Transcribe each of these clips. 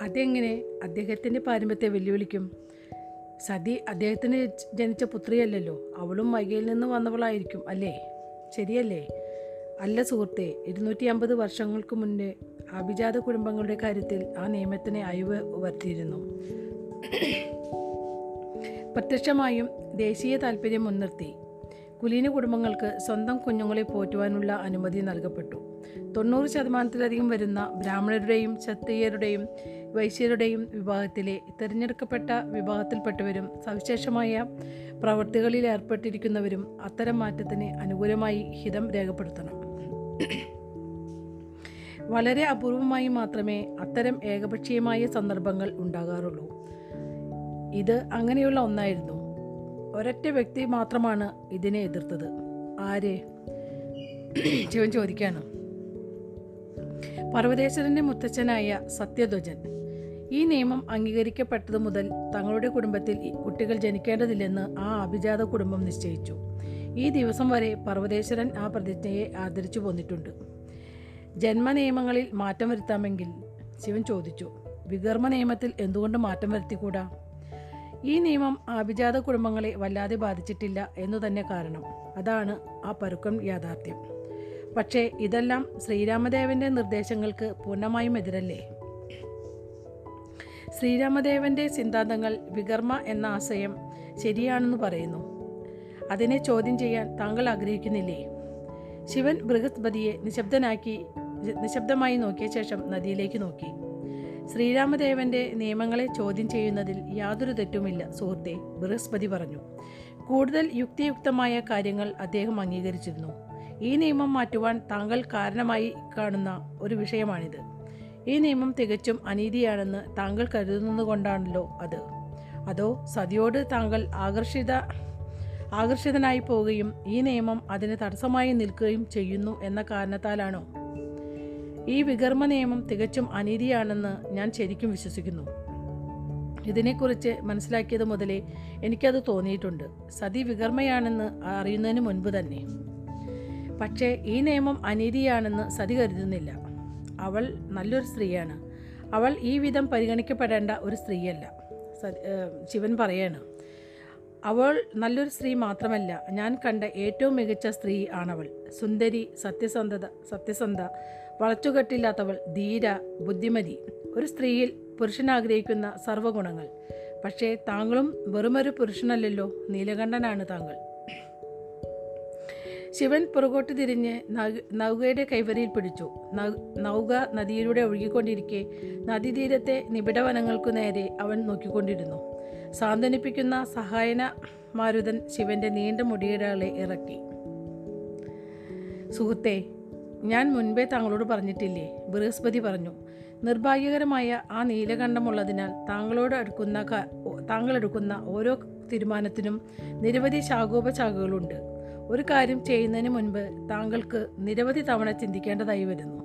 അതെങ്ങനെ? അദ്ദേഹത്തിന്റെ പാരമ്പത്തെ വെല്ലുവിളിക്കും. സതി അദ്ദേഹത്തിന് ജനിച്ച പുത്രിയല്ലല്ലോ. അവളും വൈകയിൽ നിന്ന് വന്നവളായിരിക്കും അല്ലേ? ശരിയല്ലേ? അല്ല സുഹൃത്തെ ഇരുന്നൂറ്റി അമ്പത് വർഷങ്ങൾക്ക് മുന്നേ അഭിജാത കുടുംബങ്ങളുടെ കാര്യത്തിൽ ആ നിയമത്തിന് അയവ് വരുത്തിയിരുന്നു. പ്രത്യക്ഷമായും ദേശീയ താൽപ്പര്യം മുൻനിർത്തി. കുലീന കുടുംബങ്ങൾക്ക് സ്വന്തം കുഞ്ഞുങ്ങളെ പോറ്റുവാനുള്ള അനുമതി നൽകപ്പെട്ടു. തൊണ്ണൂറ് ശതമാനത്തിലധികം വരുന്ന ബ്രാഹ്മണരുടെയും ക്ഷത്രിയരുടെയും വൈശ്യരുടെയും വിഭാഗത്തിലെ തിരഞ്ഞെടുക്കപ്പെട്ട വിഭാഗത്തിൽപ്പെട്ടവരും സവിശേഷമായ പ്രവൃത്തികളിൽ ഏർപ്പെട്ടിരിക്കുന്നവരും അത്തരം മാറ്റത്തിന് അനുകൂലമായി ഹിതം രേഖപ്പെടുത്തണം. വളരെ അപൂർവമായി മാത്രമേ അത്തരം ഏകപക്ഷീയമായ സന്ദർഭങ്ങൾ ഉണ്ടാകാറുള്ളൂ. ഇത് അങ്ങനെയുള്ള ഒന്നായിരുന്നു. ഒരൊറ്റ വ്യക്തി മാത്രമാണ് ഇതിനെ എതിർത്തത്. ആര്? ശിവൻ ചോദിക്കാണ് പർവതേശ്വരന്റെ മുത്തച്ഛനായ സത്യധ്വജൻ. ഈ നിയമം അംഗീകരിക്കപ്പെട്ടതു മുതൽ തങ്ങളുടെ കുടുംബത്തിൽ കുട്ടികൾ ജനിക്കേണ്ടതില്ലെന്ന് ആ അഭിജാത കുടുംബം നിശ്ചയിച്ചു. ഈ ദിവസം വരെ പർവതേശ്വരൻ ആ പ്രതിജ്ഞയെ ആദരിച്ചു പോന്നിട്ടുണ്ട്. ജന്മനിയമങ്ങളിൽ മാറ്റം വരുത്താമെങ്കിൽ ശിവൻ ചോദിച്ചു വികർമ്മ നിയമത്തിൽ എന്തുകൊണ്ട് മാറ്റം വരുത്തിക്കൂടാ? ഈ നിയമം അഭിജാത കുടുംബങ്ങളെ വല്ലാതെ ബാധിച്ചിട്ടില്ല എന്നു തന്നെ കാരണം. അതാണ് ആ പരുക്കം യാഥാർത്ഥ്യം. പക്ഷേ ഇതെല്ലാം ശ്രീരാമദേവന്റെ നിർദ്ദേശങ്ങൾക്ക് പൂർണമായും എതിരല്ലേ? ശ്രീരാമദേവന്റെ സിദ്ധാന്തങ്ങൾ വികർമ്മ എന്ന ആശയം ശരിയാണെന്ന് പറയുന്നു. അതിനെ ചോദ്യം ചെയ്യാൻ താങ്കൾ ആഗ്രഹിക്കുന്നില്ലേ? ശിവൻ ബൃഹസ്പതിയെ നിശബ്ദനാക്കി നിശബ്ദമായി നോക്കിയ ശേഷം നദിയിലേക്ക് നോക്കി. ശ്രീരാമദേവന്റെ നിയമങ്ങളെ ചോദ്യം ചെയ്യുന്നതിൽ യാതൊരു തെറ്റുമില്ല സുഹൃത്തെ ബൃഹസ്പതി പറഞ്ഞു. കൂടുതൽ യുക്തിയുക്തമായ കാര്യങ്ങൾ അദ്ദേഹം അംഗീകരിച്ചിരുന്നു. ഈ നിയമം മാറ്റുവാൻ താങ്കൾ കാരണമായി കാണുന്ന ഒരു വിഷയമാണിത്. ഈ നിയമം തികച്ചും അനീതിയാണെന്ന് താങ്കൾ കരുതുന്നത് കൊണ്ടാണല്ലോ അത്. അതോ സതിയോട് താങ്കൾ ആകർഷിത ആകർഷിതനായി പോവുകയും ഈ നിയമം അതിന് തടസ്സമായി നിൽക്കുകയും ചെയ്യുന്നു എന്ന കാരണത്താലാണോ? ഈ വികർമ്മ നിയമം തികച്ചും അനീതിയാണെന്ന് ഞാൻ ശരിക്കും വിശ്വസിക്കുന്നു. ഇതിനെക്കുറിച്ച് മനസ്സിലാക്കിയത് മുതലേ എനിക്കത് തോന്നിയിട്ടുണ്ട്. സതി വികർമ്മയാണെന്ന് അറിയുന്നതിന് മുൻപ് തന്നെ. പക്ഷേ ഈ നിയമം അനീതിയാണെന്ന് സതി കരുതുന്നില്ല. അവൾ നല്ലൊരു സ്ത്രീയാണ്. അവൾ ഈ വിധം പരിഗണിക്കപ്പെടേണ്ട ഒരു സ്ത്രീയല്ല. ശിവൻ പറയാണ് അവൾ നല്ലൊരു സ്ത്രീ മാത്രമല്ല ഞാൻ കണ്ട ഏറ്റവും മികച്ച സ്ത്രീ ആണവൾ. സുന്ദരി സത്യസന്ധത സത്യസന്ധ വളച്ചുകെട്ടില്ലാത്തവൾ ധീര ബുദ്ധിമതി. ഒരു സ്ത്രീയിൽ പുരുഷൻ ആഗ്രഹിക്കുന്ന സർവഗുണങ്ങൾ. പക്ഷേ താങ്കളും വെറുമൊരു പുരുഷനല്ലല്ലോ നീലകണ്ഠനാണ് താങ്കൾ. ശിവൻ പുറകോട്ട് തിരിഞ്ഞ് നൗകയുടെ കൈവരിയിൽ പിടിച്ചു. നൗക നദിയിലൂടെ ഒഴുകിക്കൊണ്ടിരിക്കെ നദീതീരത്തെ നിബിഡവനങ്ങൾക്കു നേരെ അവൻ നോക്കിക്കൊണ്ടിരുന്നു. സാന്ത്വനിപ്പിക്കുന്ന സഹായന മാരുതൻ ശിവന്റെ നീണ്ട മുടിയിടകളെ ഇറക്കി. സുഹൃത്തെ ഞാൻ മുൻപേ താങ്കളോട് പറഞ്ഞിട്ടില്ലേ? ബൃഹസ്പതി പറഞ്ഞു. നിർഭാഗ്യകരമായ ആ നീലകണ്ഠമുള്ളതിനാൽ താങ്കളോട് അടുക്കുന്ന താങ്കളെടുക്കുന്ന ഓരോ തീരുമാനത്തിനും നിരവധി ശാഖോപശാഖകളുണ്ട്. ഒരു കാര്യം ചെയ്യുന്നതിന് മുൻപ് താങ്കൾക്ക് നിരവധി തവണ ചിന്തിക്കേണ്ടതായി വരുന്നു.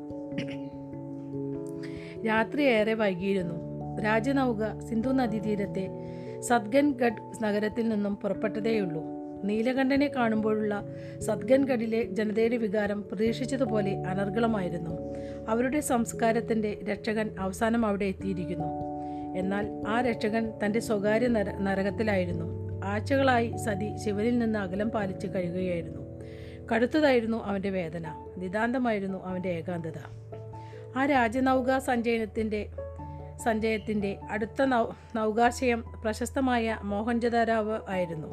രാത്രി ഏറെ വൈകിയിരുന്നു. രാജനൗക സിന്ധു നദീതീരത്തെ സദ്ഗൻഗഡ് നഗരത്തിൽ നിന്നും പുറപ്പെട്ടതേയുള്ളൂ. നീലകണ്ഠനെ കാണുമ്പോഴുള്ള സദ്ഗൻഗഡിലെ ജനതയുടെ വികാരം പ്രതീക്ഷിച്ചതുപോലെ അനർഗളമായിരുന്നു. അവരുടെ സംസ്കാരത്തിന്റെ രക്ഷകൻ അവസാനം അവിടെ എത്തിയിരിക്കുന്നു. എന്നാൽ ആ രക്ഷകൻ തന്റെ സ്വകാര്യ നര നരകത്തിലായിരുന്നു. ആഴ്ചകളായി സതി ശിവനിൽ നിന്ന് അകലം പാലിച്ച് കഴിയുകയായിരുന്നു കടുത്തതായിരുന്നു അവന്റെ വേദന. നിതാന്തമായിരുന്നു അവന്റെ ഏകാന്തത. ആ രാജനൗക സഞ്ചയനത്തിന്റെ സഞ്ചയത്തിന്റെ അടുത്ത നൗ നൗകാശയം പ്രശസ്തമായ മോഹൻജദാരാവ് ആയിരുന്നു.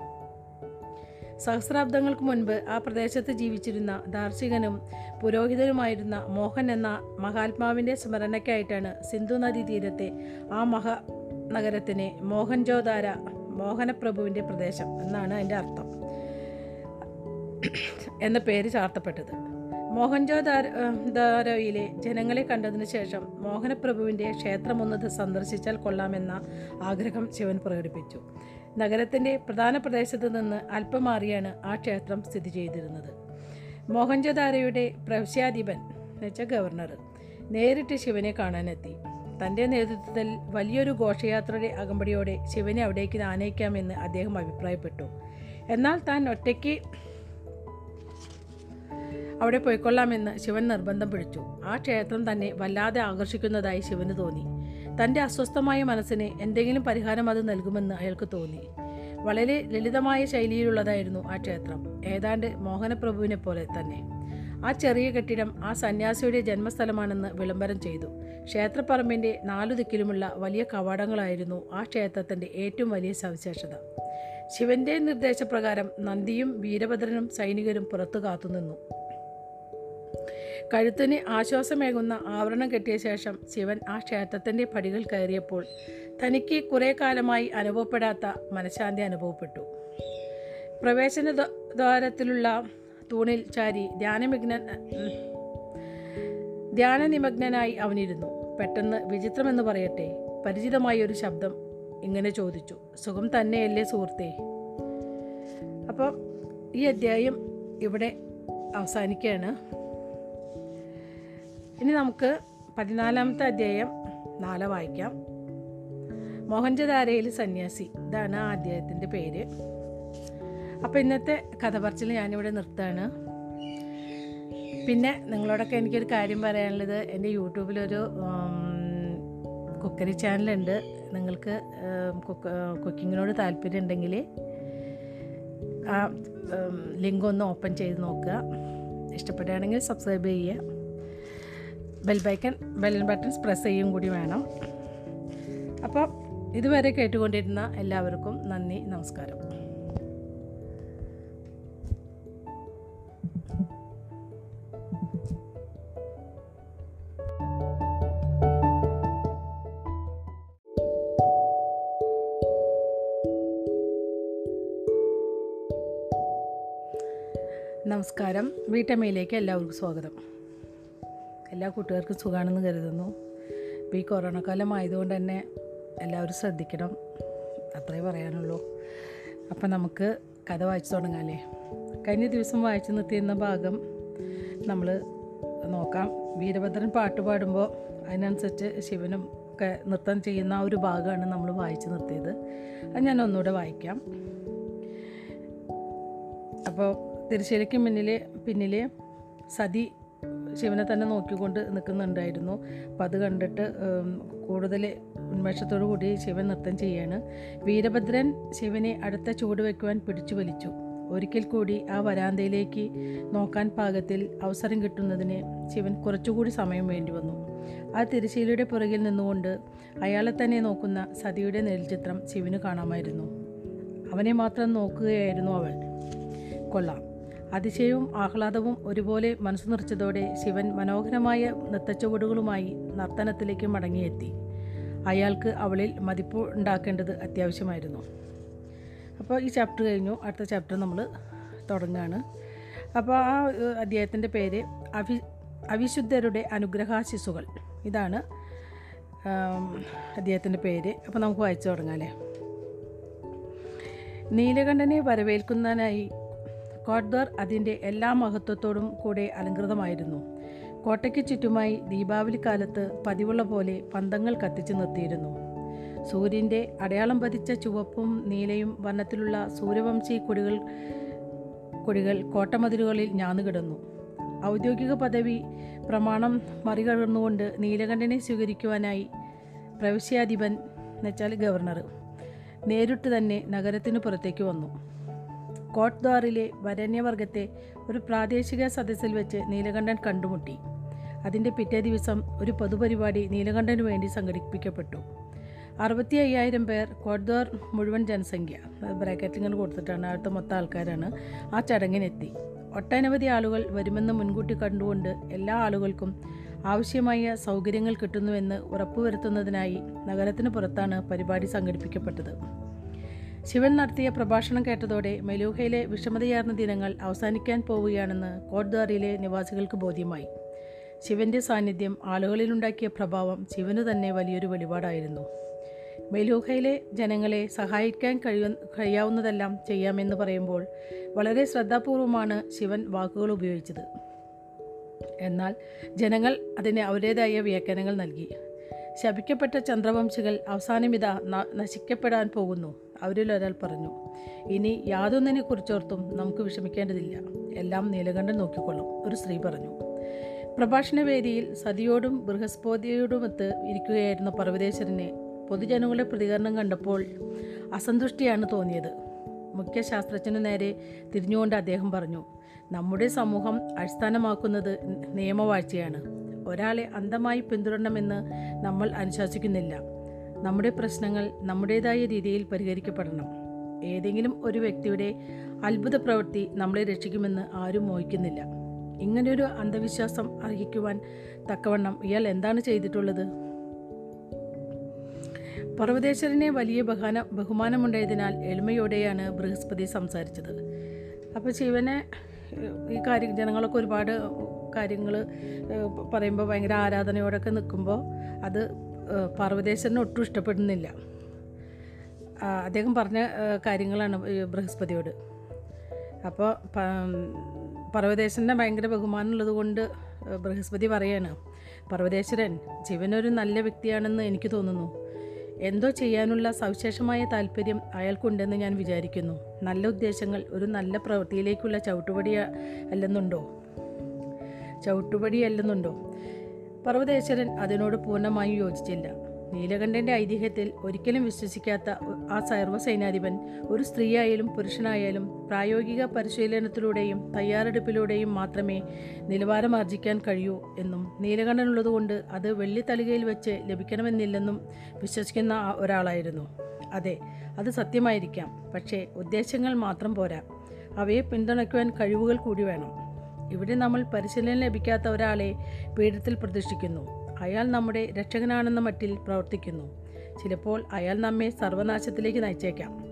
സഹസ്രാബ്ദങ്ങൾക്ക് മുൻപ് ആ പ്രദേശത്ത് ജീവിച്ചിരുന്ന ദാർശികനും പുരോഹിതനുമായിരുന്ന മോഹൻ എന്ന മഹാത്മാവിന്റെ സ്മരണയ്ക്കായിട്ടാണ് സിന്ധു നദീ തീരത്തെ ആ മഹാ നഗരത്തിനെ മോഹൻജോദാര മോഹനപ്രഭുവിന്റെ പ്രദേശം എന്നാണ് അതിന്റെ അർത്ഥം. എന്ന പേര് ചാർത്തപ്പെട്ടത്. മോഹൻജോദാര ദാരോയിലെ ജനങ്ങളെ കണ്ടതിനു ശേഷം മോഹനപ്രഭുവിന്റെ ക്ഷേത്രമൊന്ന് സന്ദർശിച്ചാൽ കൊള്ളാമെന്ന ആഗ്രഹം ശിവൻ പ്രകടിപ്പിച്ചു. നഗരത്തിന്റെ പ്രധാന പ്രദേശത്ത് നിന്ന് അല്പം മാറിയാണ് ആ ക്ഷേത്രം സ്ഥിതി ചെയ്തിരുന്നത്. മോഹൻജോദാരയുടെ പ്രവിശ്യാധിപൻ എന്നുവെച്ചാൽ ഗവർണർ നേരിട്ട് ശിവനെ കാണാനെത്തി. തന്റെ നേതൃത്വത്തിൽ വലിയൊരു ഘോഷയാത്രയുടെ അകമ്പടിയോടെ ശിവനെ അവിടേക്ക് ആനയിക്കാമെന്ന് അദ്ദേഹം അഭിപ്രായപ്പെട്ടു. എന്നാൽ താൻ ഒറ്റയ്ക്ക് അവിടെ പോയിക്കൊള്ളാമെന്ന് ശിവൻ നിർബന്ധം പിടിച്ചു. ആ ക്ഷേത്രം തന്നെ വല്ലാതെ ആകർഷിക്കുന്നതായി ശിവന് തോന്നി. തന്റെ അസ്വസ്ഥമായ മനസ്സിന് എന്തെങ്കിലും പരിഹാരം അത് നൽകുമെന്ന് അയാൾക്ക് തോന്നി. വളരെ ലളിതമായ ശൈലിയിലുള്ളതായിരുന്നു ആ ക്ഷേത്രം. ഏതാണ്ട് മോഹനപ്രഭുവിനെ പോലെ തന്നെ. ആ ചെറിയ കെട്ടിടം ആ സന്യാസിയുടെ ജന്മസ്ഥലമാണെന്ന് വിളംബരം ചെയ്തു. ക്ഷേത്രപ്പറമ്പിന്റെ നാലു ദിക്കിലുമുള്ള വലിയ കവാടങ്ങളായിരുന്നു ആ ക്ഷേത്രത്തിന്റെ ഏറ്റവും വലിയ സവിശേഷത. ശിവന്റെ നിർദ്ദേശപ്രകാരം നന്ദിയും വീരഭദ്രനും സൈനികരും പുറത്തു കാത്തുനിന്നു. കഴുത്തിന് ആശ്വാസമേകുന്ന ആവരണം കെട്ടിയ ശേഷം ശിവൻ ആ ക്ഷേത്രത്തിന്റെ പടികൾ കയറിയപ്പോൾ തനിക്ക് കുറേ കാലമായി അനുഭവപ്പെടാത്ത മനഃശാന്തി അനുഭവപ്പെട്ടു. പ്രവേശന ദ്വാരത്തിലുള്ള തൂണിൽ ചാരി ധ്യാനമിഗ്ന ധ്യാനനിമഗ്നനായി അവനിരുന്നു. പെട്ടെന്ന് വിചിത്രമെന്ന് പറയട്ടെ പരിചിതമായ ഒരു ശബ്ദം ഇങ്ങനെ ചോദിച്ചു. സുഖം തന്നെയല്ലേ സുഹൃത്തെ? അപ്പോൾ ഈ അധ്യായം ഇവിടെ അവസാനിക്കുകയാണ്. ഇനി നമുക്ക് പതിനാലാമത്തെ അധ്യായം നാളെ വായിക്കാം. മോഹൻജദാരയിൽ സന്യാസി ഇതാണ് ആ അധ്യായത്തിന്റെ പേര്. അപ്പോൾ ഇന്നത്തെ കഥ പറച്ചിൽ ഞാനിവിടെ നിർത്താണ് പിന്നെ നിങ്ങളോടൊക്കെ എനിക്കൊരു കാര്യം പറയാനുള്ളത്. എന്റെ യൂട്യൂബിലൊരു കുക്കറി ചാനലുണ്ട്. നിങ്ങൾക്ക് കുക്ക് കുക്കിങ്ങിനോട് താല്പര്യം ഉണ്ടെങ്കിൽ ആ ലിങ്ക് ഒന്ന് ഓപ്പൺ ചെയ്ത് നോക്കുക. ഇഷ്ടപ്പെടുകയാണെങ്കിൽ സബ്സ്ക്രൈബ് ചെയ്യുക. Bell icon bell buttons press ചെയ്യും കൂടി വേണം. അപ്പോൾ ഇതുവരെ കേട്ടുകൊണ്ടിരുന്ന എല്ലാവർക്കും നന്ദി നമസ്കാരം. നമസ്കാരം. വീട്ടമ്മയിലേക്ക് എല്ലാവർക്കും സ്വാഗതം. എല്ലാ കൂട്ടുകാർക്കും സുഖമാണെന്ന് കരുതുന്നു. ഈ കൊറോണ കാലം ആയതുകൊണ്ട് തന്നെ എല്ലാവരും ശ്രദ്ധിക്കണം. അത്രേ പറയാനുള്ളൂ. അപ്പം നമുക്ക് കഥ വായിച്ചു തുടങ്ങാമല്ലേ കഴിഞ്ഞ ദിവസം വായിച്ചു നിർത്തിയിരുന്ന ഭാഗം നമ്മൾ നോക്കാം. വീരഭദ്രൻ പാട്ട് പാടുമ്പോൾ അതിനനുസരിച്ച് ശിവനും ഒക്കെ നൃത്തം ചെയ്യുന്ന ഒരു ഭാഗമാണ് നമ്മൾ വായിച്ചു നിർത്തിയത്. അത് ഞാൻ ഒന്നുകൂടെ വായിക്കാം. അപ്പോൾ തിരശ്ശേരിക്ക് മുന്നിൽ പിന്നിൽ സതി ശിവനെ തന്നെ നോക്കിക്കൊണ്ട് നിൽക്കുന്നുണ്ടായിരുന്നു. അപ്പം അത് കണ്ടിട്ട് കൂടുതൽ ഉന്മേഷത്തോടു കൂടി ശിവൻ നൃത്തം ചെയ്യാണ്. വീരഭദ്രൻ ശിവനെ അടുത്ത ചൂട് വയ്ക്കുവാൻ പിടിച്ചു വലിച്ചു. ഒരിക്കൽ കൂടി ആ വരാന്തയിലേക്ക് നോക്കാൻ പാകത്തിൽ അവസരം കിട്ടുന്നതിന് ശിവൻ കുറച്ചുകൂടി സമയം വേണ്ടി വന്നു. ആ തിരശ്ശീലയുടെ പുറകിൽ നിന്നുകൊണ്ട് അയാളെ തന്നെ നോക്കുന്ന സതിയുടെ നെൽചിത്രം ശിവന് കാണാമായിരുന്നു. അവനെ മാത്രം നോക്കുകയായിരുന്നു അവൾ. കൊള്ളാം. അതിശയവും ആഹ്ലാദവും ഒരുപോലെ മനസ്സു നിറച്ചതോടെ ശിവൻ മനോഹരമായ നൃത്തച്ചുവടുകളുമായി നർത്തനത്തിലേക്ക് മടങ്ങിയെത്തി. അയാൾക്ക് അവളിൽ മതിപ്പ് ഉണ്ടാക്കേണ്ടത് അത്യാവശ്യമായിരുന്നു. അപ്പോൾ ഈ ചാപ്റ്റർ കഴിഞ്ഞു. അടുത്ത ചാപ്റ്റർ നമ്മൾ തുടങ്ങുകയാണ് അപ്പോൾ ആ അദ്ദേഹത്തിന്റെ പേര് അവി അവിശുദ്ധരുടെ അനുഗ്രഹാശിസുകൾ ഇതാണ് അദ്ദേഹത്തിന്റെ പേര്. അപ്പോൾ നമുക്ക് വായിച്ചു തുടങ്ങാം അല്ലേ? നീലകണ്ഠനെ വരവേൽക്കുന്നതിനായി കോട്ട്ദ്വാർ അതിന്റെ എല്ലാ മഹത്വത്തോടും കൂടെ അലങ്കൃതമായിരുന്നു. കോട്ടയ്ക്ക് ചുറ്റുമായി ദീപാവലി കാലത്ത് പതിവുള്ള പോലെ പന്തങ്ങൾ കത്തിച്ചു നിർത്തിയിരുന്നു. സൂര്യന്റെ അടയാളം പതിച്ച ചുവപ്പും നീലയും വർണത്തിലുള്ള സൂര്യവംശീ കൊടികൾ കൊടികൾ കോട്ടമതിലുകളിൽ ഞാന്നുകിടന്നു ഔദ്യോഗിക പദവി പ്രമാണം മറികടന്നുകൊണ്ട് നീലകണ്ഠനെ സ്വീകരിക്കുവാനായി പ്രവിശ്യാധിപൻ എന്നുവെച്ചാൽ ഗവർണർ നേരിട്ട് തന്നെ നഗരത്തിനു പുറത്തേക്ക് വന്നു. കോട്ട്ദ്വാറിലെ വരണ്യവർഗത്തെ ഒരു പ്രാദേശിക സദസ്സിൽ വെച്ച് നീലകണ്ഠൻ കണ്ടുമുട്ടി. അതിന്റെ പിറ്റേ ദിവസം ഒരു പൊതുപരിപാടി നീലകണ്ഠനു വേണ്ടി സംഘടിപ്പിക്കപ്പെട്ടു. അറുപത്തി അയ്യായിരം പേർ കോട്ട്ദ്വാർ മുഴുവൻ ജനസംഖ്യ ബ്രാക്കറ്റിൽ കൊടുത്തിട്ടാണ് അവിടുത്തെ മൊത്തം ആൾക്കാരാണ് ആ ചടങ്ങിനെത്തി. ഒട്ടനവധി ആളുകൾ വരുമെന്ന് മുൻകൂട്ടി കണ്ടുകൊണ്ട് എല്ലാ ആളുകൾക്കും ആവശ്യമായ സൗകര്യങ്ങൾ കിട്ടുന്നുവെന്ന് ഉറപ്പുവരുത്തുന്നതിനായി നഗരത്തിന് പുറത്താണ് പരിപാടി സംഘടിപ്പിക്കപ്പെട്ടത്. ശിവൻ നടത്തിയ പ്രഭാഷണം കേട്ടതോടെ മെലൂഹയിലെ വിഷമതയാർന്ന ദിനങ്ങൾ അവസാനിക്കാൻ പോവുകയാണെന്ന് കോട്ട്ദ്വാറിയിലെ നിവാസികൾക്ക് ബോധ്യമായി. ശിവന്റെ സാന്നിധ്യം ആളുകളിലുണ്ടാക്കിയ പ്രഭാവം ശിവനു തന്നെ വലിയൊരു വെളിപാടായിരുന്നു. മെലൂഹയിലെ ജനങ്ങളെ സഹായിക്കാൻ കഴിയ കഴിയാവുന്നതെല്ലാം ചെയ്യാമെന്ന് പറയുമ്പോൾ വളരെ ശ്രദ്ധാപൂർവമാണ് ശിവൻ വാക്കുകൾ ഉപയോഗിച്ചത്. എന്നാൽ ജനങ്ങൾ അതിന് അവരുടേതായ വ്യാഖ്യാനങ്ങൾ നൽകി. ശപിക്കപ്പെട്ട ചന്ദ്രവംശികൾ അവസാനമിത നശിക്കപ്പെടാൻ പോകുന്നു. അവരിൽ ഒരാൾ പറഞ്ഞു ഇനി യാതൊന്നിനെ കുറിച്ചോർത്തും നമുക്ക് വിഷമിക്കേണ്ടതില്ല. എല്ലാം നീലകണ്ഠൻ നോക്കിക്കൊള്ളും ഒരു സ്ത്രീ പറഞ്ഞു. പ്രഭാഷണവേദിയിൽ സതിയോടും ബൃഹസ്പതിയോടുമൊത്ത് ഇരിക്കുകയായിരുന്ന പർവതേശ്വരനെ പൊതുജനങ്ങളുടെ പ്രതികരണം കണ്ടപ്പോൾ അസന്തുഷ്ടിയാണ് തോന്നിയത്. മുഖ്യ ശാസ്ത്രജ്ഞനു നേരെ തിരിഞ്ഞുകൊണ്ട് അദ്ദേഹം പറഞ്ഞു നമ്മുടെ സമൂഹം അടിസ്ഥാനമാക്കുന്നത് നിയമവാഴ്ചയാണ്. ഒരാളെ അന്ധമായി പിന്തുടരണമെന്ന് നമ്മൾ അനുശാസിക്കുന്നില്ല. നമ്മുടെ പ്രശ്നങ്ങൾ നമ്മുടേതായ രീതിയിൽ പരിഹരിക്കപ്പെടണം. ഏതെങ്കിലും ഒരു വ്യക്തിയുടെ അത്ഭുത പ്രവൃത്തി നമ്മളെ രക്ഷിക്കുമെന്ന് ആരും മോഹിക്കുന്നില്ല. ഇങ്ങനെയൊരു അന്ധവിശ്വാസം അർഹിക്കുവാൻ തക്കവണ്ണം ഇയാൾ എന്താണ് ചെയ്തിട്ടുള്ളത്? പർവതേശ്വരനെ വലിയ ബഹാന ബഹുമാനമുണ്ടായതിനാൽ എളിമയോടെയാണ് ബൃഹസ്പതി സംസാരിച്ചത്. അപ്പോൾ ശിവനെ ഈ കാര്യം ജനങ്ങളൊക്കെ ഒരുപാട് കാര്യങ്ങൾ പറയുമ്പോൾ ഭയങ്കര ആരാധനയോടൊക്കെ നിൽക്കുമ്പോൾ അത് ഏഹ്, പർവതേശ്വരന് ഒട്ടും ഇഷ്ടപ്പെടുന്നില്ല. അദ്ദേഹം പറഞ്ഞ കാര്യങ്ങളാണ് ബൃഹസ്പതിയോട്. അപ്പോൾ പർവതേശ്വരന്റെ ഭയങ്കര ബഹുമാനമുള്ളത് കൊണ്ട് ബൃഹസ്പതി പറയാണ് പർവതേശ്വരൻ ജീവനൊരു നല്ല വ്യക്തിയാണെന്ന് എനിക്ക് തോന്നുന്നു. എന്തോ ചെയ്യാനുള്ള സവിശേഷമായ താല്പര്യം അയാൾക്കുണ്ടെന്ന് ഞാൻ വിചാരിക്കുന്നു. നല്ല ഉദ്ദേശങ്ങൾ ഒരു നല്ല പ്രവൃത്തിയിലേക്കുള്ള ചവിട്ടുപടി അല്ലെന്നുണ്ടോ? ചവിട്ടുപടി അല്ലെന്നുണ്ടോ? പർവതേശ്വരൻ അതിനോട് പൂർണമായും യോജിച്ചില്ല. നീലകണ്ഠന്റെ ഐതിഹ്യത്തിൽ ഒരിക്കലും വിശ്വസിക്കാത്ത ആ സർവസൈനാധിപൻ ഒരു സ്ത്രീയായാലും പുരുഷനായാലും പ്രായോഗിക പരിശീലനത്തിലൂടെയും തയ്യാറെടുപ്പിലൂടെയും മാത്രമേ നിലവാരം ആർജിക്കാൻ കഴിയൂ എന്നും നീലകണ്ഠനുള്ളതുകൊണ്ട് അത് വെള്ളിത്തളികയിൽ വെച്ച് ലഭിക്കണമെന്നില്ലെന്നും വിശ്വസിക്കുന്ന ഒരാളായിരുന്നു. അതെ അത് സത്യമായിരിക്കാം പക്ഷേ ഉദ്ദേശങ്ങൾ മാത്രം പോരാ. അവയെ പിന്തുണയ്ക്കുവാൻ കഴിവുകൾ കൂടി വേണം. ഇവിടെ നമ്മൾ പരിശീലനം ലഭിക്കാത്ത ഒരാളെ പീഠത്തിൽ പ്രതിഷ്ഠിക്കുന്നു. അയാൾ നമ്മുടെ രക്ഷകനാണെന്ന മട്ടിൽ പ്രവർത്തിക്കുന്നു. ചിലപ്പോൾ അയാൾ നമ്മെ സർവനാശത്തിലേക്ക് നയിച്ചേക്കാം.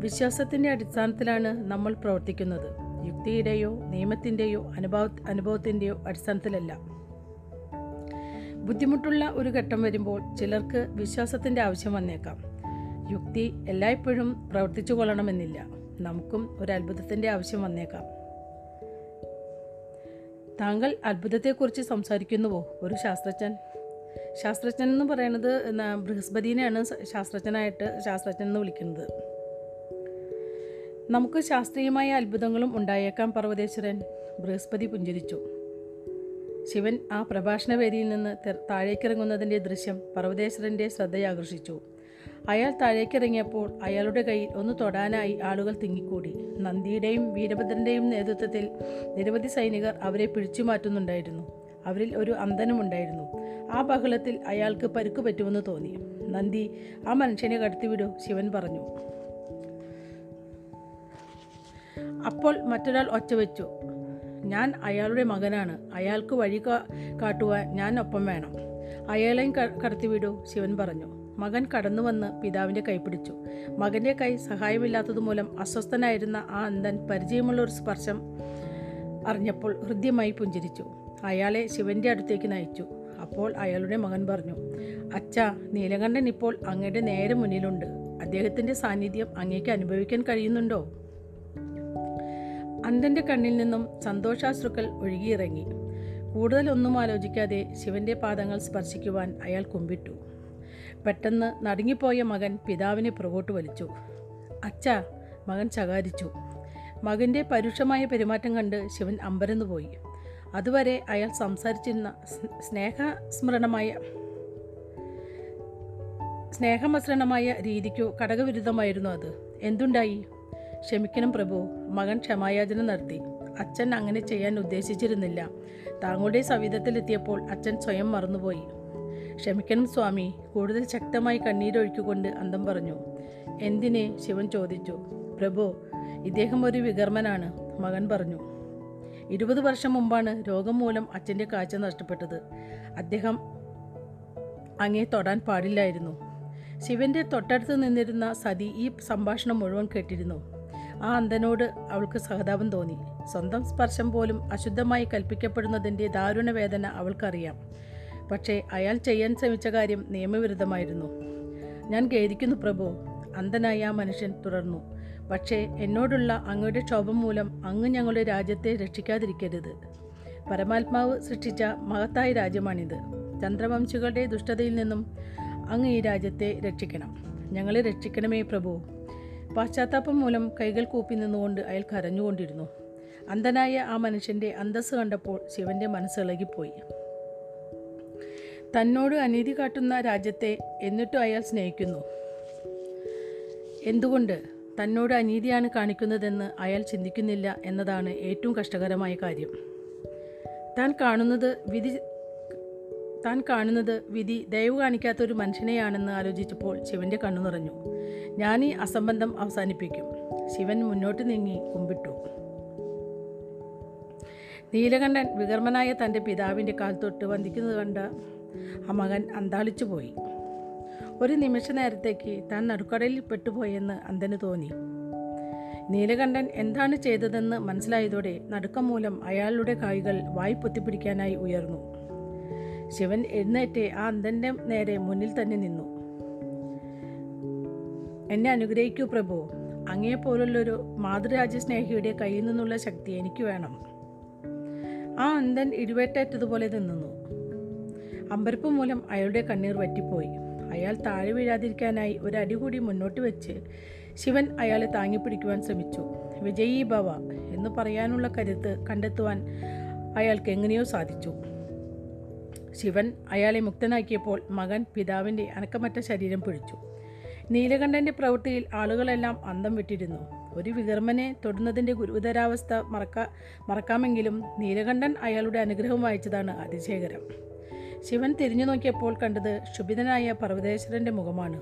വിശ്വാസത്തിന്റെ അടിസ്ഥാനത്തിലാണ് നമ്മൾ പ്രവർത്തിക്കുന്നത്. യുക്തിയുടെയോ നിയമത്തിന്റെയോ അനുഭവ അനുഭവത്തിന്റെയോ അടിസ്ഥാനത്തിലല്ല. ബുദ്ധിമുട്ടുള്ള ഒരു ഘട്ടം വരുമ്പോൾ ചിലർക്ക് വിശ്വാസത്തിന്റെ ആവശ്യം വന്നേക്കാം. യുക്തി എല്ലായ്പ്പോഴും പ്രവർത്തിച്ചു കൊള്ളണമെന്നില്ല. നമുക്കും ഒരു അത്ഭുതത്തിന്റെ ആവശ്യം വന്നേക്കാം. താങ്കൾ അത്ഭുതത്തെക്കുറിച്ച് സംസാരിക്കുന്നുവോ? ഒരു ശാസ്ത്രജ്ഞൻ. ശാസ്ത്രജ്ഞൻ എന്ന് പറയുന്നത് ബൃഹസ്പതിനെയാണ് ശാസ്ത്രജ്ഞനായിട്ട് ശാസ്ത്രജ്ഞൻ എന്ന് വിളിക്കുന്നത്. നമുക്ക് ശാസ്ത്രീയമായ അത്ഭുതങ്ങളും ഉണ്ടായേക്കാം പർവതേശ്വരൻ. ബൃഹസ്പതി പുഞ്ചിരിച്ചു. ശിവൻ ആ പ്രഭാഷണ വേദിയിൽ നിന്ന് താഴേക്കിറങ്ങുന്നതിന്റെ ദൃശ്യം പർവതേശ്വരന്റെ ശ്രദ്ധയാകർഷിച്ചു. അയാൾ താഴേക്കിറങ്ങിയപ്പോൾ അയാളുടെ കയ്യിൽ ഒന്ന് തൊടാനായി ആളുകൾ തിങ്ങിക്കൂടി. നന്ദിയുടെയും വീരഭദ്രന്റെയും നേതൃത്വത്തിൽ നിരവധി സൈനികർ അവരെ പിടിച്ചു മാറ്റുന്നുണ്ടായിരുന്നു അവരിൽ ഒരു അന്തനുമുണ്ടായിരുന്നു ആ ബഹളത്തിൽ അയാൾക്ക് പരുക്ക് പറ്റുമെന്ന് തോന്നി. നന്ദി ആ മനുഷ്യനെ കടത്തിവിടൂ ശിവൻ പറഞ്ഞു. അപ്പോൾ മറ്റൊരാൾ ഒച്ച വെച്ചു. ഞാൻ അയാളുടെ മകനാണ്. അയാൾക്ക് വഴി കാട്ടുവാൻ ഞാൻ ഒപ്പം വേണം. അയാളെയും കടത്തിവിടൂ ശിവൻ പറഞ്ഞു. മകൻ കടന്നു വന്ന് പിതാവിന്റെ കൈ പിടിച്ചു. മകന്റെ കൈ സഹായമില്ലാത്തതുമൂലം അസ്വസ്ഥനായിരുന്ന ആ അന്ധൻ പരിചയമുള്ള ഒരു സ്പർശം അറിഞ്ഞപ്പോൾ ഹൃദ്യമായി പുഞ്ചിരിച്ചു. അയാളെ ശിവന്റെ അടുത്തേക്ക് നയിച്ചു. അപ്പോൾ അയാളുടെ മകൻ പറഞ്ഞു അച്ഛാ നീലകണ്ഠൻ ഇപ്പോൾ അങ്ങയുടെ നേരെ മുന്നിലുണ്ട്. അദ്ദേഹത്തിന്റെ സാന്നിധ്യം അങ്ങേക്ക് അനുഭവിക്കാൻ കഴിയുന്നുണ്ടോ? അന്ധന്റെ കണ്ണിൽ നിന്നും സന്തോഷാശ്രുക്കൾ ഒഴുകിയിറങ്ങി. കൂടുതലൊന്നും ആലോചിക്കാതെ ശിവന്റെ പാദങ്ങൾ സ്പർശിക്കുവാൻ അയാൾ കുമ്പിട്ടു. പെട്ടെന്ന് നടുങ്ങിപ്പോയ മകൻ പിതാവിനെ പുറകോട്ട് വലിച്ചു. അച്ഛ മകൻ ശകാരിച്ചു. മകന്റെ പരുഷമായ പെരുമാറ്റം കണ്ട് ശിവൻ അമ്പരന്നു പോയി. അതുവരെ അയാൾ സംസാരിച്ചിരുന്ന സ്നേഹസ്മരണമായ സ്നേഹമസൃണമായ രീതിക്കു കടകവിരുദ്ധമായിരുന്നു അത്. എന്തുണ്ടായി? ക്ഷമിക്കണം പ്രഭു മകൻ ക്ഷമായാചന നടത്തി. അച്ഛൻ അങ്ങനെ ചെയ്യാൻ ഉദ്ദേശിച്ചിരുന്നില്ല. താങ്കളുടെ സവിധത്തിലെത്തിയപ്പോൾ അച്ഛൻ സ്വയം മറന്നുപോയി. ക്ഷമിക്കണം സ്വാമി. കൂടുതൽ ശക്തമായി കണ്ണീരൊഴുക്കിക്കൊണ്ട് അന്തം പറഞ്ഞു. എന്തിനെ? ശിവൻ ചോദിച്ചു. പ്രഭു ഇദ്ദേഹം ഒരു വികർമ്മനാണ് മകൻ പറഞ്ഞു. ഇരുപത് വർഷം മുമ്പാണ് രോഗം മൂലം അച്ഛന്റെ കാഴ്ച നഷ്ടപ്പെട്ടത്. അദ്ദേഹം അങ്ങേ തൊടാൻ പാടില്ലായിരുന്നു. ശിവന്റെ തൊട്ടടുത്ത് നിന്നിരുന്ന സതി ഈ സംഭാഷണം മുഴുവൻ കേട്ടിരുന്നു. ആ അന്ധനോട് അവൾക്ക് സഹതാപം തോന്നി. സ്വന്തം സ്പർശം പോലും അശുദ്ധമായി കൽപ്പിക്കപ്പെടുന്നതിന്റെ ദാരുണ വേദന അവൾക്കറിയാം. പക്ഷേ അയാൾ ചെയ്യാൻ ശ്രമിച്ച കാര്യം നിയമവിരുദ്ധമായിരുന്നു. ഞാൻ ഖേദിക്കുന്നു പ്രഭു അന്ധനായ ആ മനുഷ്യൻ തുടർന്നു. പക്ഷേ എന്നോടുള്ള അങ്ങയുടെ ക്ഷോഭം മൂലം അങ്ങ് ഞങ്ങളുടെ രാജ്യത്തെ രക്ഷിക്കാതിരിക്കരുത്. പരമാത്മാവ് സൃഷ്ടിച്ച മഹത്തായ രാജ്യമാണിത്. ചന്ദ്രവംശികളുടെ ദുഷ്ടതയിൽ നിന്നും അങ്ങ് ഈ രാജ്യത്തെ രക്ഷിക്കണം. ഞങ്ങളെ രക്ഷിക്കണമേ പ്രഭു. പാശ്ചാത്താപം മൂലം കൈകൾ കൂപ്പി നിന്നുകൊണ്ട് അയാൾ കരഞ്ഞുകൊണ്ടിരുന്നു. അന്ധനായ ആ മനുഷ്യന്റെ അന്തസ്സ് കണ്ടപ്പോൾ ശിവന്റെ മനസ്സ് ഇളകിപ്പോയി. തന്നോട് അനീതി കാട്ടുന്ന രാജ്യത്തെ എന്നിട്ടും അയാൾ സ്നേഹിക്കുന്നു. എന്തുകൊണ്ട് തന്നോട് അനീതിയാണ് കാണിക്കുന്നതെന്ന് അയാൾ ചിന്തിക്കുന്നില്ല എന്നതാണ് ഏറ്റവും കഷ്ടകരമായ കാര്യം. താൻ കാണുന്നത് വിധി താൻ കാണുന്നത് വിധി ദയവ് കാണിക്കാത്ത ഒരു മനുഷ്യനെയാണെന്ന് ആലോചിച്ചപ്പോൾ ശിവന്റെ കണ്ണു നിറഞ്ഞു. ഞാൻ ഈ അസംബന്ധം അവസാനിപ്പിക്കും. ശിവൻ മുന്നോട്ട് നീങ്ങി കുമ്പിട്ടു. നീലകണ്ഠൻ വികർമ്മനായ തന്റെ പിതാവിന്റെ കാൽ തൊട്ട് വന്ദിക്കുന്നത് കണ്ട ആ മകൻ അന്താളിച്ചു പോയി. ഒരു നിമിഷ നേരത്തേക്ക് താൻ നടുക്കടലിൽ പെട്ടുപോയെന്ന് അന്തന് തോന്നി. നീലകണ്ഠൻ എന്താണ് ചെയ്തതെന്ന് മനസ്സിലായതോടെ നടുക്കം മൂലം അയാളുടെ കൈകൾ വായി പൊത്തിപ്പിടിക്കാനായി ഉയർന്നു. ശിവൻ എഴുന്നേറ്റ് ആ അന്തന്റെ നേരെ മുന്നിൽ തന്നെ നിന്നു. എന്നെ അനുഗ്രഹിക്കൂ പ്രഭു. അങ്ങയെപ്പോലുള്ളൊരു മാതൃരാജ്യസ്നേഹിയുടെ കയ്യിൽ നിന്നുള്ള ശക്തി എനിക്ക് വേണം. ആ അന്തൻ ഇടിവേറ്റേറ്റതുപോലെ നിന്നു. അമ്പരപ്പ് മൂലം അയാളുടെ കണ്ണീർ വറ്റിപ്പോയി. അയാൾ താഴെ വീഴാതിരിക്കാനായി ഒരു അടി കൂടി മുന്നോട്ട് വെച്ച് ശിവൻ അയാളെ താങ്ങിപ്പിടിക്കുവാൻ ശ്രമിച്ചു. വിജയീ ഭവ എന്ന് പറയാനുള്ള കരുത്ത് കണ്ടെത്തുവാൻ അയാൾക്ക് എങ്ങനെയോ സാധിച്ചു. ശിവൻ അയാളെ മുക്തനാക്കിയപ്പോൾ മകൻ പിതാവിന്റെ അനക്കമറ്റ ശരീരം പിടിച്ചു. നീലകണ്ഠന്റെ പ്രവൃത്തിയിൽ ആളുകളെല്ലാം അന്തം വിട്ടിരുന്നു. ഒരു വികർമ്മനെ തൊടുന്നതിന്റെ ഗുരുതരാവസ്ഥ മറക്ക മറക്കാമെങ്കിലും നീലകണ്ഠൻ അയാളുടെ അനുഗ്രഹം വായിച്ചതാണ് അതിശയകരം. ശിവൻ തിരിഞ്ഞു നോക്കിയപ്പോൾ കണ്ടത് ക്ഷുഭിതനായ പർവതേശ്വരന്റെ മുഖമാണ്.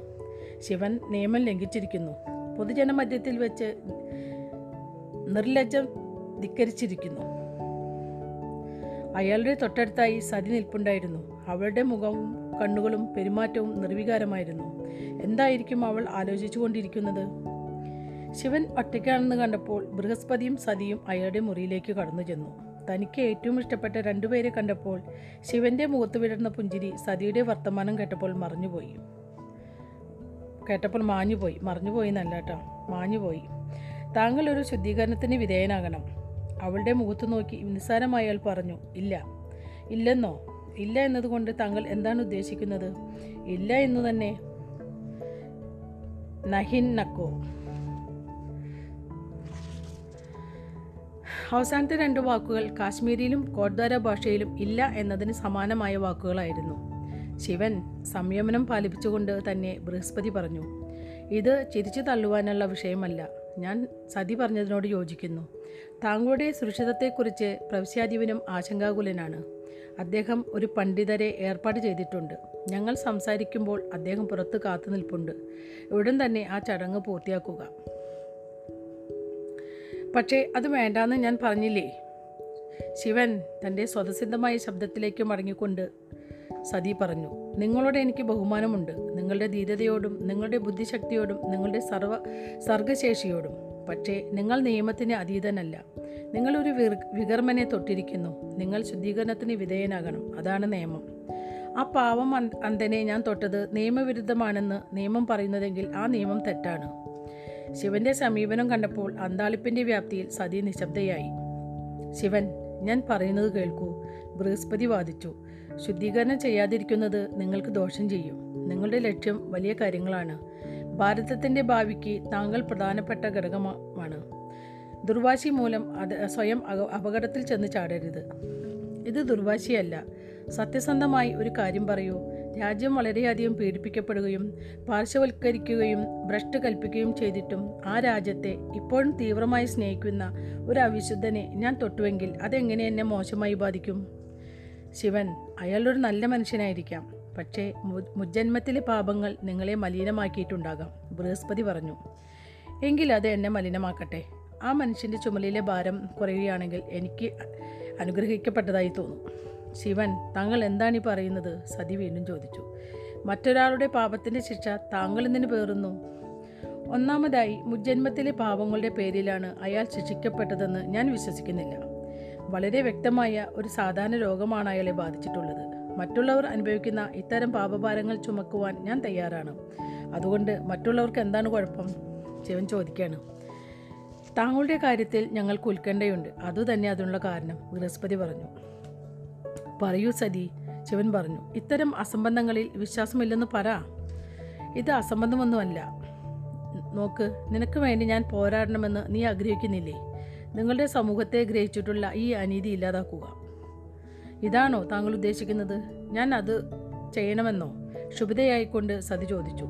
ശിവൻ നിയമം ലംഘിച്ചിരിക്കുന്നു. പൊതുജനമധ്യത്തിൽ വെച്ച് നിർലജ്ജം ധിക്കരിച്ചിരിക്കുന്നു. അയാളുടെ തൊട്ടടുത്തായി സതി നിൽപ്പുണ്ടായിരുന്നു. അവളുടെ മുഖവും കണ്ണുകളും പെരുമാറ്റവും നിർവികാരമായിരുന്നു. എന്തായിരിക്കും അവൾ ആലോചിച്ചു കൊണ്ടിരിക്കുന്നത് ശിവൻ ഒറ്റയ്ക്കാണെന്ന് കണ്ടപ്പോൾ ബൃഹസ്പതിയും സതിയും അയാളുടെ മുറിയിലേക്ക് കടന്നു ചെന്നു. തനിക്ക് ഏറ്റവും ഇഷ്ടപ്പെട്ട രണ്ടുപേരെ കണ്ടപ്പോൾ ശിവന്റെ മുഖത്ത് വിടർന്ന പുഞ്ചിരി സതിയുടെ വർത്തമാനം കേട്ടപ്പോൾ മറിഞ്ഞുപോയി. കേട്ടപ്പോൾ മാഞ്ഞുപോയി. മറിഞ്ഞുപോയി എന്നല്ല കേട്ടോ. മാഞ്ഞുപോയി. താങ്കൾ ഒരു ശുദ്ധീകരണത്തിന് വിധേയനാകണം. അവളുടെ മുഖത്ത് നോക്കി നിസ്സാരമായി അയാൾ പറഞ്ഞു ഇല്ല. ഇല്ലെന്നോ? ഇല്ല എന്നതുകൊണ്ട് താങ്കൾ എന്താണ് ഉദ്ദേശിക്കുന്നത്? ഇല്ല എന്നു തന്നെ. നഹിൻ നക്കോ അവസാനത്തെ രണ്ട് വാക്കുകൾ കാശ്മീരിയിലും കോട്ട്ദ്വാര ഭാഷയിലും ഇല്ല എന്നതിന് സമാനമായ വാക്കുകളായിരുന്നു. ശിവൻ സംയമനം പാലിപ്പിച്ചുകൊണ്ട് തന്നെ ബൃഹസ്പതി പറഞ്ഞു ഇത് ചിരിച്ചു തള്ളുവാനുള്ള വിഷയമല്ല. ഞാൻ സതി പറഞ്ഞതിനോട് യോജിക്കുന്നു. താങ്കളുടെ സുരക്ഷിതത്തെക്കുറിച്ച് പ്രവിശ്യാധിപനും ആശങ്കാകുലനാണ്. അദ്ദേഹം ഒരു പണ്ഡിതരെ ഏർപ്പാട് ചെയ്തിട്ടുണ്ട്. ഞങ്ങൾ സംസാരിക്കുമ്പോൾ അദ്ദേഹം പുറത്ത് കാത്തു നിൽപ്പുണ്ട് ഉടൻ തന്നെ ആ ചടങ്ങ് പൂർത്തിയാക്കുക. പക്ഷേ അത് വേണ്ടാന്ന് ഞാൻ പറഞ്ഞില്ലേ? ശിവൻ തന്റെ സ്വതസിദ്ധമായ ശബ്ദത്തിലേക്ക് മടങ്ങിക്കൊണ്ട് സതി പറഞ്ഞു നിങ്ങളോട് എനിക്ക് ബഹുമാനമുണ്ട്. നിങ്ങളുടെ ധീരതയോടും നിങ്ങളുടെ ബുദ്ധിശക്തിയോടും നിങ്ങളുടെ സർവ സർഗശേഷിയോടും. പക്ഷേ നിങ്ങൾ നിയമത്തിന് അതീതനല്ല. നിങ്ങളൊരു വികർമ്മനെ തൊട്ടിരിക്കുന്നു. നിങ്ങൾ ശുദ്ധീകരണത്തിന് വിധേയനാകണം. അതാണ് നിയമം. ആ പാവം അന്ധ- അന്ധനെ ഞാൻ തൊട്ടത് നിയമവിരുദ്ധമാണെന്ന് നിയമം പറയുന്നതെങ്കിൽ ആ നിയമം തെറ്റാണ്. ശിവന്റെ സമീപനം കണ്ടപ്പോൾ അന്താളിപ്പിന്റെ വ്യാപ്തിയിൽ സതി നിശബ്ദയായി. ശിവൻ ഞാൻ പറയുന്നത് കേൾക്കൂ. ബൃഹസ്പതി വാദിച്ചു. ശുദ്ധീകരണം ചെയ്യാതിരിക്കുന്നത് നിങ്ങൾക്ക് ദോഷം ചെയ്യും. നിങ്ങളുടെ ലക്ഷ്യം വലിയ കാര്യങ്ങളാണ്. ഭാരതത്തിന്റെ ഭാവിക്ക് താങ്കൾ പ്രധാനപ്പെട്ട ഘടകമാണ്. ദുർവാശി മൂലം അത് സ്വയം അപകടത്തിൽ ചെന്ന് ചാടരുത്. ഇത് ദുർവാശിയല്ല. സത്യസന്ധമായി ഒരു കാര്യം പറയൂ. രാജ്യം വളരെയധികം പീഡിപ്പിക്കപ്പെടുകയും പാർശ്വവൽക്കരിക്കുകയും ഭ്രഷ്ട് കൽപ്പിക്കുകയും ചെയ്തിട്ടും ആ രാജ്യത്തെ ഇപ്പോഴും തീവ്രമായി സ്നേഹിക്കുന്ന ഒരു അവിശുദ്ധനെ ഞാൻ തൊട്ടുവെങ്കിൽ അതെങ്ങനെ എന്നെ മോശമായി ബാധിക്കും? ശിവൻ അയാളൊരു നല്ല മനുഷ്യനായിരിക്കാം. പക്ഷേ മുജ്ജന്മത്തിലെ പാപങ്ങൾ നിങ്ങളെ മലിനമാക്കിയിട്ടുണ്ടാകാം. ബൃഹസ്പതി പറഞ്ഞു എങ്കിൽ അത് എന്നെ മലിനമാക്കട്ടെ. ആ മനുഷ്യന്റെ ചുമലിലെ ഭാരം കുറയുകയാണെങ്കിൽ എനിക്ക് അനുഗ്രഹിക്കപ്പെട്ടതായി തോന്നും. ശിവൻ താങ്കൾ എന്താണ് ഈ പറയുന്നത്? സതി വീണ്ടും ചോദിച്ചു. മറ്റൊരാളുടെ പാപത്തിന്റെ ശിക്ഷ താങ്കൾ എന്തിനു പേറുന്നു? ഒന്നാമതായി മുജ്ജന്മത്തിലെ പാപങ്ങളുടെ പേരിലാണ് അയാൾ ശിക്ഷിക്കപ്പെട്ടതെന്ന് ഞാൻ വിശ്വസിക്കുന്നില്ല. വളരെ വ്യക്തമായ ഒരു സാധാരണ രോഗമാണ് അയാളെ ബാധിച്ചിട്ടുള്ളത്. മറ്റുള്ളവർ അനുഭവിക്കുന്ന ഇത്തരം പാപഭാരങ്ങൾ ചുമക്കുവാൻ ഞാൻ തയ്യാറാണ്. അതുകൊണ്ട് മറ്റുള്ളവർക്ക് എന്താണ് കുഴപ്പം? ശിവൻ ചോദിക്കുകയാണ്. താങ്കളുടെ കാര്യത്തിൽ ഞങ്ങൾക്ക് ഉത്കണ്ഠയുണ്ട്. അതുതന്നെ അതിനുള്ള കാരണം ബൃഹസ്പതി പറഞ്ഞു. പറയൂ സതി. ശിവൻ പറഞ്ഞു ഇത്തരം അസംബന്ധങ്ങളിൽ വിശ്വാസമില്ലെന്ന് പറ. ഇത് അസംബന്ധമൊന്നുമല്ല. നോക്ക് നിനക്ക് വേണ്ടി ഞാൻ പോരാടണമെന്ന് നീ ആഗ്രഹിക്കുന്നില്ലേ? നിങ്ങളുടെ സമൂഹത്തെ ഗ്രഹിച്ചിട്ടുള്ള ഈ അനീതി ഇല്ലാതാക്കുക. ഇതാണോ താങ്കൾ ഉദ്ദേശിക്കുന്നത്? ഞാൻ അത് ചെയ്യണമെന്നോ? ക്ഷുഭിതയായിക്കൊണ്ട് സതി ചോദിച്ചു.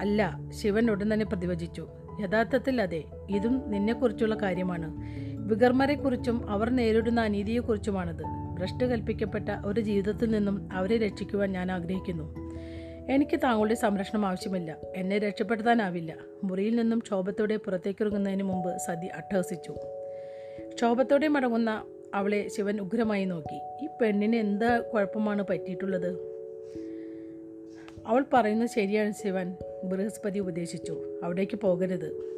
അല്ല ശിവൻ ഉടൻ തന്നെ പ്രതിവചിച്ചു. യഥാർത്ഥത്തിൽ അതെ ഇതും നിന്നെക്കുറിച്ചുള്ള കാര്യമാണ്. വികർമ്മരെക്കുറിച്ചും അവർ നേരിടുന്ന അനീതിയെക്കുറിച്ചുമാണത്. ഭ്രഷ്ട് കൽപ്പിക്കപ്പെട്ട ഒരു ജീവിതത്തിൽ നിന്നും അവരെ രക്ഷിക്കുവാൻ ഞാൻ ആഗ്രഹിക്കുന്നു. എനിക്ക് താങ്കളുടെ സംരക്ഷണം ആവശ്യമില്ല. എന്നെ രക്ഷപ്പെടുത്താനാവില്ല. മുറിയിൽ നിന്നും ക്ഷോഭത്തോടെ പുറത്തേക്കിറങ്ങുന്നതിന് മുമ്പ് സതി അട്ടഹസിച്ചു. ക്ഷോഭത്തോടെ മടങ്ങുന്ന അവളെ ശിവൻ ഉഗ്രമായി നോക്കി. ഈ പെണ്ണിന് എന്താ കുഴപ്പമാണ് പറ്റിയിട്ടുള്ളത്? അവൾ പറയുന്നത് ശരിയാണ് ശിവൻ. ബൃഹസ്പതി ഉപദേശിച്ചു. അവിടേക്ക് പോകരുത്.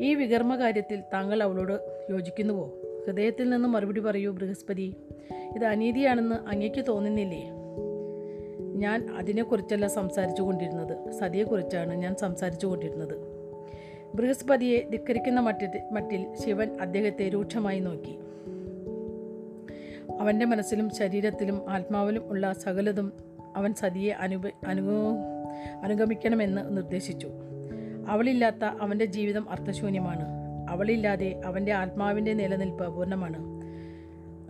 ഈ വികർമ്മ കാര്യത്തിൽ താങ്കൾ അവളോട് യോജിക്കുന്നുവോ? ഹൃദയത്തിൽ നിന്ന് മറുപടി പറയൂ ബൃഹസ്പതി. ഇത് അനീതിയാണെന്ന് അങ്ങേക്ക് തോന്നുന്നില്ലേ? ഞാൻ അതിനെക്കുറിച്ചല്ല സംസാരിച്ചു കൊണ്ടിരുന്നത് സതിയെക്കുറിച്ചാണ് ഞാൻ സംസാരിച്ചു കൊണ്ടിരുന്നത് ബൃഹസ്പതിയെ ധിക്കരിക്കുന്ന മട്ടിൽ മട്ടിൽ ശിവൻ അദ്ദേഹത്തെ രൂക്ഷമായി നോക്കി. അവന്റെ മനസ്സിലും ശരീരത്തിലും ആത്മാവിലും ഉള്ള സകലതും അവൻ സതിയെ അനുപ അനു അനുഗമിക്കണമെന്ന് നിർദ്ദേശിച്ചു. അവളില്ലാത്ത അവന്റെ ജീവിതം അർത്ഥശൂന്യമാണ്. അവളില്ലാതെ അവന്റെ ആത്മാവിന്റെ നിലനിൽപ്പ് അപൂർണമാണ്.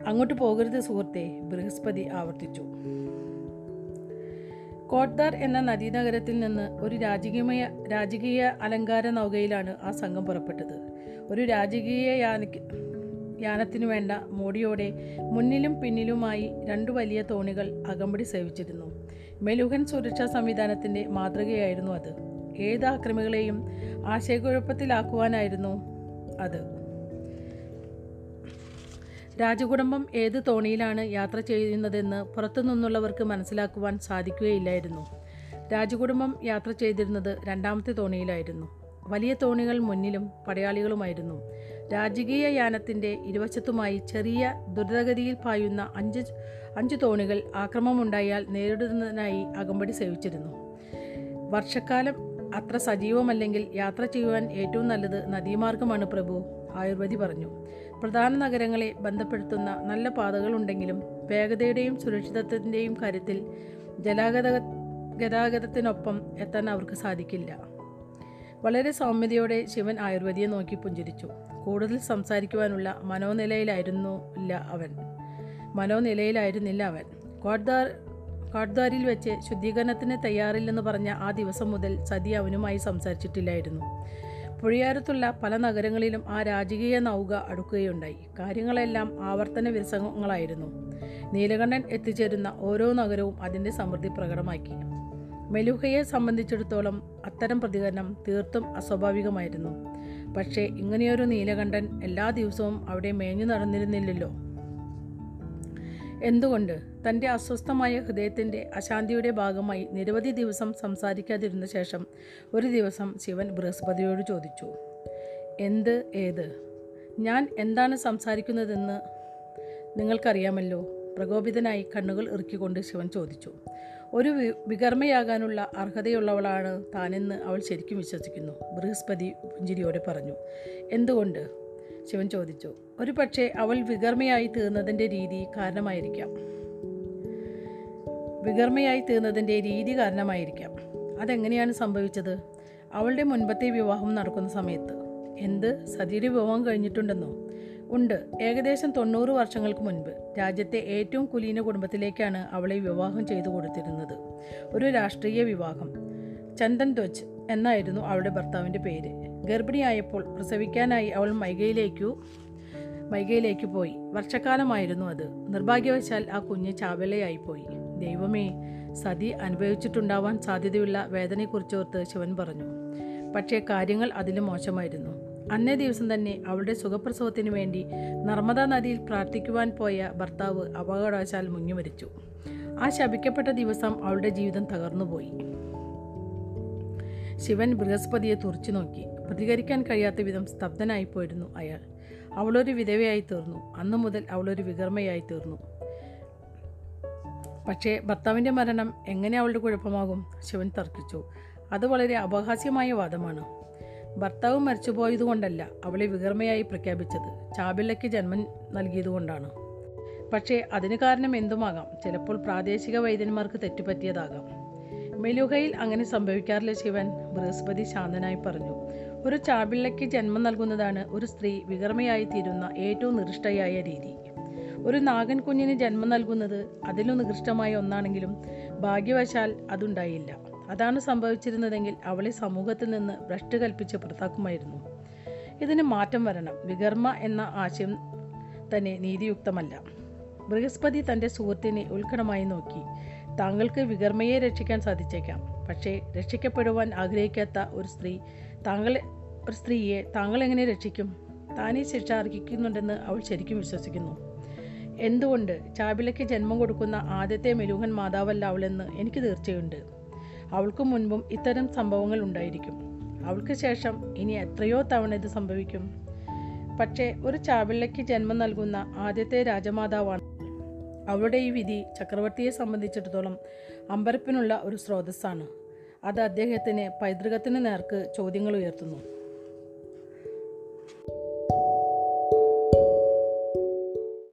അങ്ങോട്ട് പോകരുത് സുഹൃത്തെ ബൃഹസ്പതി ആവർത്തിച്ചു. കോട്ട്ദാർ എന്ന നദീനഗരത്തിൽ നിന്ന് ഒരു രാജകീയ രാജകീയ അലങ്കാര നൗകയിലാണ് ആ സംഘം പുറപ്പെട്ടത്. ഒരു രാജകീയ യാനയ്ക്ക് യാനത്തിനു വേണ്ട മോടിയോടെ മുന്നിലും പിന്നിലുമായി രണ്ടു വലിയ തോണികൾ അകമ്പടി സേവിച്ചിരുന്നു. മെലുഹൻ സുരക്ഷാ സംവിധാനത്തിന്റെ മാതൃകയായിരുന്നു അത്. ഏത് ആക്രമികളെയും ആശയക്കുഴപ്പത്തിലാക്കുവാനായിരുന്നു അത്. രാജകുടുംബം ഏത് തോണിയിലാണ് യാത്ര ചെയ്യുന്നതെന്ന് പുറത്തുനിന്നുള്ളവർക്ക് മനസ്സിലാക്കുവാൻ സാധിക്കുകയില്ലായിരുന്നു. രാജകുടുംബം യാത്ര ചെയ്തിരുന്നത് രണ്ടാമത്തെ തോണിയിലായിരുന്നു. വലിയ തോണികൾ മുന്നിലും പടയാളികളുമായിരുന്നു. രാജകീയ യാനത്തിന്റെ ഇരുവശത്തുമായി ചെറിയ ദ്രുതഗതിയിൽ പായുന്ന അഞ്ച് അഞ്ച് തോണികൾ ആക്രമമുണ്ടായാൽ നേരിടുന്നതിനായി അകമ്പടി സേവിച്ചിരുന്നു. വർഷക്കാലം അത്ര സജീവമല്ലെങ്കിൽ യാത്ര ചെയ്യുവാൻ ഏറ്റവും നല്ലത് നദീമാർഗമാണ് പ്രഭു ആയുർവേദി പറഞ്ഞു. പ്രധാന നഗരങ്ങളെ ബന്ധപ്പെടുത്തുന്ന നല്ല പാതകളുണ്ടെങ്കിലും വേഗതയുടെയും സുരക്ഷിതത്വത്തിന്റെയും കാര്യത്തിൽ ജലാഗത ഗതാഗതത്തിനൊപ്പം എത്താൻ അവർക്ക് സാധിക്കില്ല. വളരെ സൗമ്യതയോടെ ശിവൻ ആയുർവേദിയെ നോക്കി പുഞ്ചിരിച്ചു. കൂടുതൽ സംസാരിക്കുവാനുള്ള മനോനിലയിലായിരുന്നു ഇല്ല അവൻ. മനോനിലയിലായിരുന്നില്ല അവൻ. കോട്ട്ദാർ കോട്ട്ദാരിൽ വെച്ച് ശുദ്ധീകരണത്തിന് തയ്യാറില്ലെന്ന് പറഞ്ഞ ആ ദിവസം മുതൽ സതി അവനുമായി സംസാരിച്ചിട്ടില്ലായിരുന്നു. പുഴയാരത്തുള്ള പല നഗരങ്ങളിലും ആ രാജകീയ നൗക അടുക്കുകയുണ്ടായി. കാര്യങ്ങളെല്ലാം ആവർത്തന വിരസങ്ങളായിരുന്നു. നീലകണ്ഠൻ എത്തിച്ചേരുന്ന ഓരോ നഗരവും അതിന്റെ സമൃദ്ധി പ്രകടമാക്കി. മെലുഹയെ സംബന്ധിച്ചിടത്തോളം അത്തരം പ്രതികരണം തീർത്തും അസ്വാഭാവികമായിരുന്നു. പക്ഷേ ഇങ്ങനെയൊരു നീലകണ്ഠൻ എല്ലാ ദിവസവും അവിടെ മേഞ്ഞു നടന്നിരുന്നില്ലല്ലോ. എന്തുകൊണ്ട്? തന്റെ അസ്വസ്ഥമായ ഹൃദയത്തിന്റെ അശാന്തിയുടെ ഭാഗമായി നിരവധി ദിവസം സംസാരിക്കാതിരുന്ന ശേഷം ഒരു ദിവസം ശിവൻ ബൃഹസ്പതിയോട് ചോദിച്ചു എന്ത് ഏത്? ഞാൻ എന്താണ് സംസാരിക്കുന്നതെന്ന് നിങ്ങൾക്കറിയാമല്ലോ? പ്രകോപിതനായി കണ്ണുകൾ ഇറുക്കിക്കൊണ്ട് ശിവൻ ചോദിച്ചു ഒരു വികർമ്മയാകാനുള്ള അർഹതയുള്ളവളാണ് താനെന്ന് അവൾ ശരിക്കും വിശ്വസിക്കുന്നു ബൃഹസ്പതി പുഞ്ചിരിയോടെ പറഞ്ഞു. എന്തുകൊണ്ട്? ശിവൻ ചോദിച്ചു. ഒരു പക്ഷേ അവൾ വികർമ്മയായി തീർന്നതിന്റെ രീതി കാരണമായിരിക്കാം. വികർമ്മയായി തീർന്നതിന്റെ രീതി കാരണമായിരിക്കാം. അതെങ്ങനെയാണ് സംഭവിച്ചത്? അവളുടെ മുൻപത്തെ വിവാഹം നടക്കുന്ന സമയത്ത്. എന്ത്? സതിയുടെ വിവാഹം കഴിഞ്ഞിട്ടുണ്ടെന്നോ? ഉണ്ട്. ഏകദേശം തൊണ്ണൂറ് വർഷങ്ങൾക്ക് മുൻപ് രാജ്യത്തെ ഏറ്റവും കുലീന കുടുംബത്തിലേക്കാണ് അവളെ വിവാഹം ചെയ്തു കൊടുത്തിരുന്നത്. ഒരു രാഷ്ട്രീയ വിവാഹം. ചന്ദൻ ധ്വജ് എന്നായിരുന്നു അവളുടെ ഭർത്താവിന്റെ പേര്. ഗർഭിണിയായപ്പോൾ പ്രസവിക്കാനായി അവൾ മൈകയിലേക്കു മൈഗയിലേക്ക് പോയി. വർഷക്കാലമായിരുന്നു അത്. നിർഭാഗ്യവശാൽ ആ കുഞ്ഞ് ചാവലയായിപ്പോയി ദൈവമേ സതി അനുഭവിച്ചിട്ടുണ്ടാവാൻ സാധ്യതയുള്ള വേദനയെക്കുറിച്ചോർത്ത് ശിവൻ പറഞ്ഞു. പക്ഷേ കാര്യങ്ങൾ അതിലും മോശമായിരുന്നു. അന്നേ ദിവസം തന്നെ അവളുടെ സുഖപ്രസവത്തിനു വേണ്ടി നർമ്മദാ നദിയിൽ പ്രാർത്ഥിക്കുവാൻ പോയ ഭർത്താവ് അപകടവശാൽ മുങ്ങി മരിച്ചു ആ ശപിക്കപ്പെട്ട ദിവസം അവളുടെ ജീവിതം തകർന്നുപോയി. ശിവൻ ബൃഹസ്പതിയെ തുറച്ചു നോക്കി. പ്രതികരിക്കാൻ കഴിയാത്ത വിധം സ്തബ്ധനായിപ്പോയിരുന്നു അയാൾ. അവളൊരു വിധവയായി തീർന്നു. അന്നു മുതൽ അവളൊരു വികർമ്മയായി തീർന്നു. പക്ഷേ ഭർത്താവിന്റെ മരണം എങ്ങനെ അവളുടെ കുഴപ്പമാകും ശിവൻ തർക്കിച്ചു. അത് വളരെ അപഹാസ്യമായ വാദമാണ്. ഭർത്താവ് മരിച്ചുപോയതുകൊണ്ടല്ല അവളെ വികർമ്മയായി പ്രഖ്യാപിച്ചത്. ചാബില്ലയ്ക്ക് ജന്മം നൽകിയതുകൊണ്ടാണ്. പക്ഷേ അതിന് കാരണം എന്തുമാകാം? ചിലപ്പോൾ പ്രാദേശിക വൈദ്യന്മാർക്ക് തെറ്റുപറ്റിയതാകാം. മെലുകയിൽ അങ്ങനെ സംഭവിക്കാറില്ല ശിവൻ ബൃഹസ്പതി ശാന്തനായി പറഞ്ഞു. ഒരു ചാബിള്ളയ്ക്ക് ജന്മം നൽകുന്നതാണ് ഒരു സ്ത്രീ വികർമ്മയായി തീരുന്ന ഏറ്റവും നികൃഷ്ടയായ രീതി. ഒരു നാഗൻ കുഞ്ഞിന് ജന്മം നൽകുന്നത് അതിലും നികൃഷ്ടമായ ഒന്നാണെങ്കിലും ഭാഗ്യവശാൽ അതുണ്ടായില്ല. അതാണ് സംഭവിച്ചിരുന്നതെങ്കിൽ അവളെ സമൂഹത്തിൽ നിന്ന് ഭ്രഷ്ട് കൽപ്പിച്ച് പുറത്താക്കുമായിരുന്നു ഇതിന് മാറ്റം വരണം. വികർമ്മ എന്ന ആശയം തന്നെ നീതിയുക്തമല്ല. ബൃഹസ്പതി തന്റെ സുഹൃത്തിനെ ഉത്കടമായി നോക്കി. താങ്കൾക്ക് വികർമ്മയെ രക്ഷിക്കാൻ സാധിച്ചേക്കാം. പക്ഷേ രക്ഷിക്കപ്പെടുവാൻ ആഗ്രഹിക്കാത്ത ഒരു സ്ത്രീ താങ്കൾ ഒരു സ്ത്രീയെ താങ്കൾ എങ്ങനെ രക്ഷിക്കും? താനീ ശിക്ഷ അർഹിക്കുന്നുണ്ടെന്ന് അവൾ ശരിക്കും വിശ്വസിക്കുന്നു. എന്തുകൊണ്ട് ചാബിലയ്ക്ക് ജന്മം കൊടുക്കുന്ന ആദ്യത്തെ മെലൂഹൻ മാതാവല്ല അവളെന്ന് എനിക്ക് തീർച്ചയുണ്ട്. അവൾക്ക് മുൻപും ഇത്തരം സംഭവങ്ങൾ ഉണ്ടായിരിക്കും. അവൾക്ക് ശേഷം ഇനി എത്രയോ തവണ ഇത് സംഭവിക്കും. പക്ഷേ ഒരു ചാബിള്ളയ്ക്ക് ജന്മം നൽകുന്ന ആദ്യത്തെ രാജമാതാവാണ് അവളുടെ ഈ വിധി ചക്രവർത്തിയെ സംബന്ധിച്ചിടത്തോളം അമ്പരപ്പിനുള്ള ഒരു സ്രോതസ്സാണ്. അത് അദ്ദേഹത്തിന് പൈതൃകത്തിന് നേർക്ക് ചോദ്യങ്ങൾ ഉയർത്തുന്നു.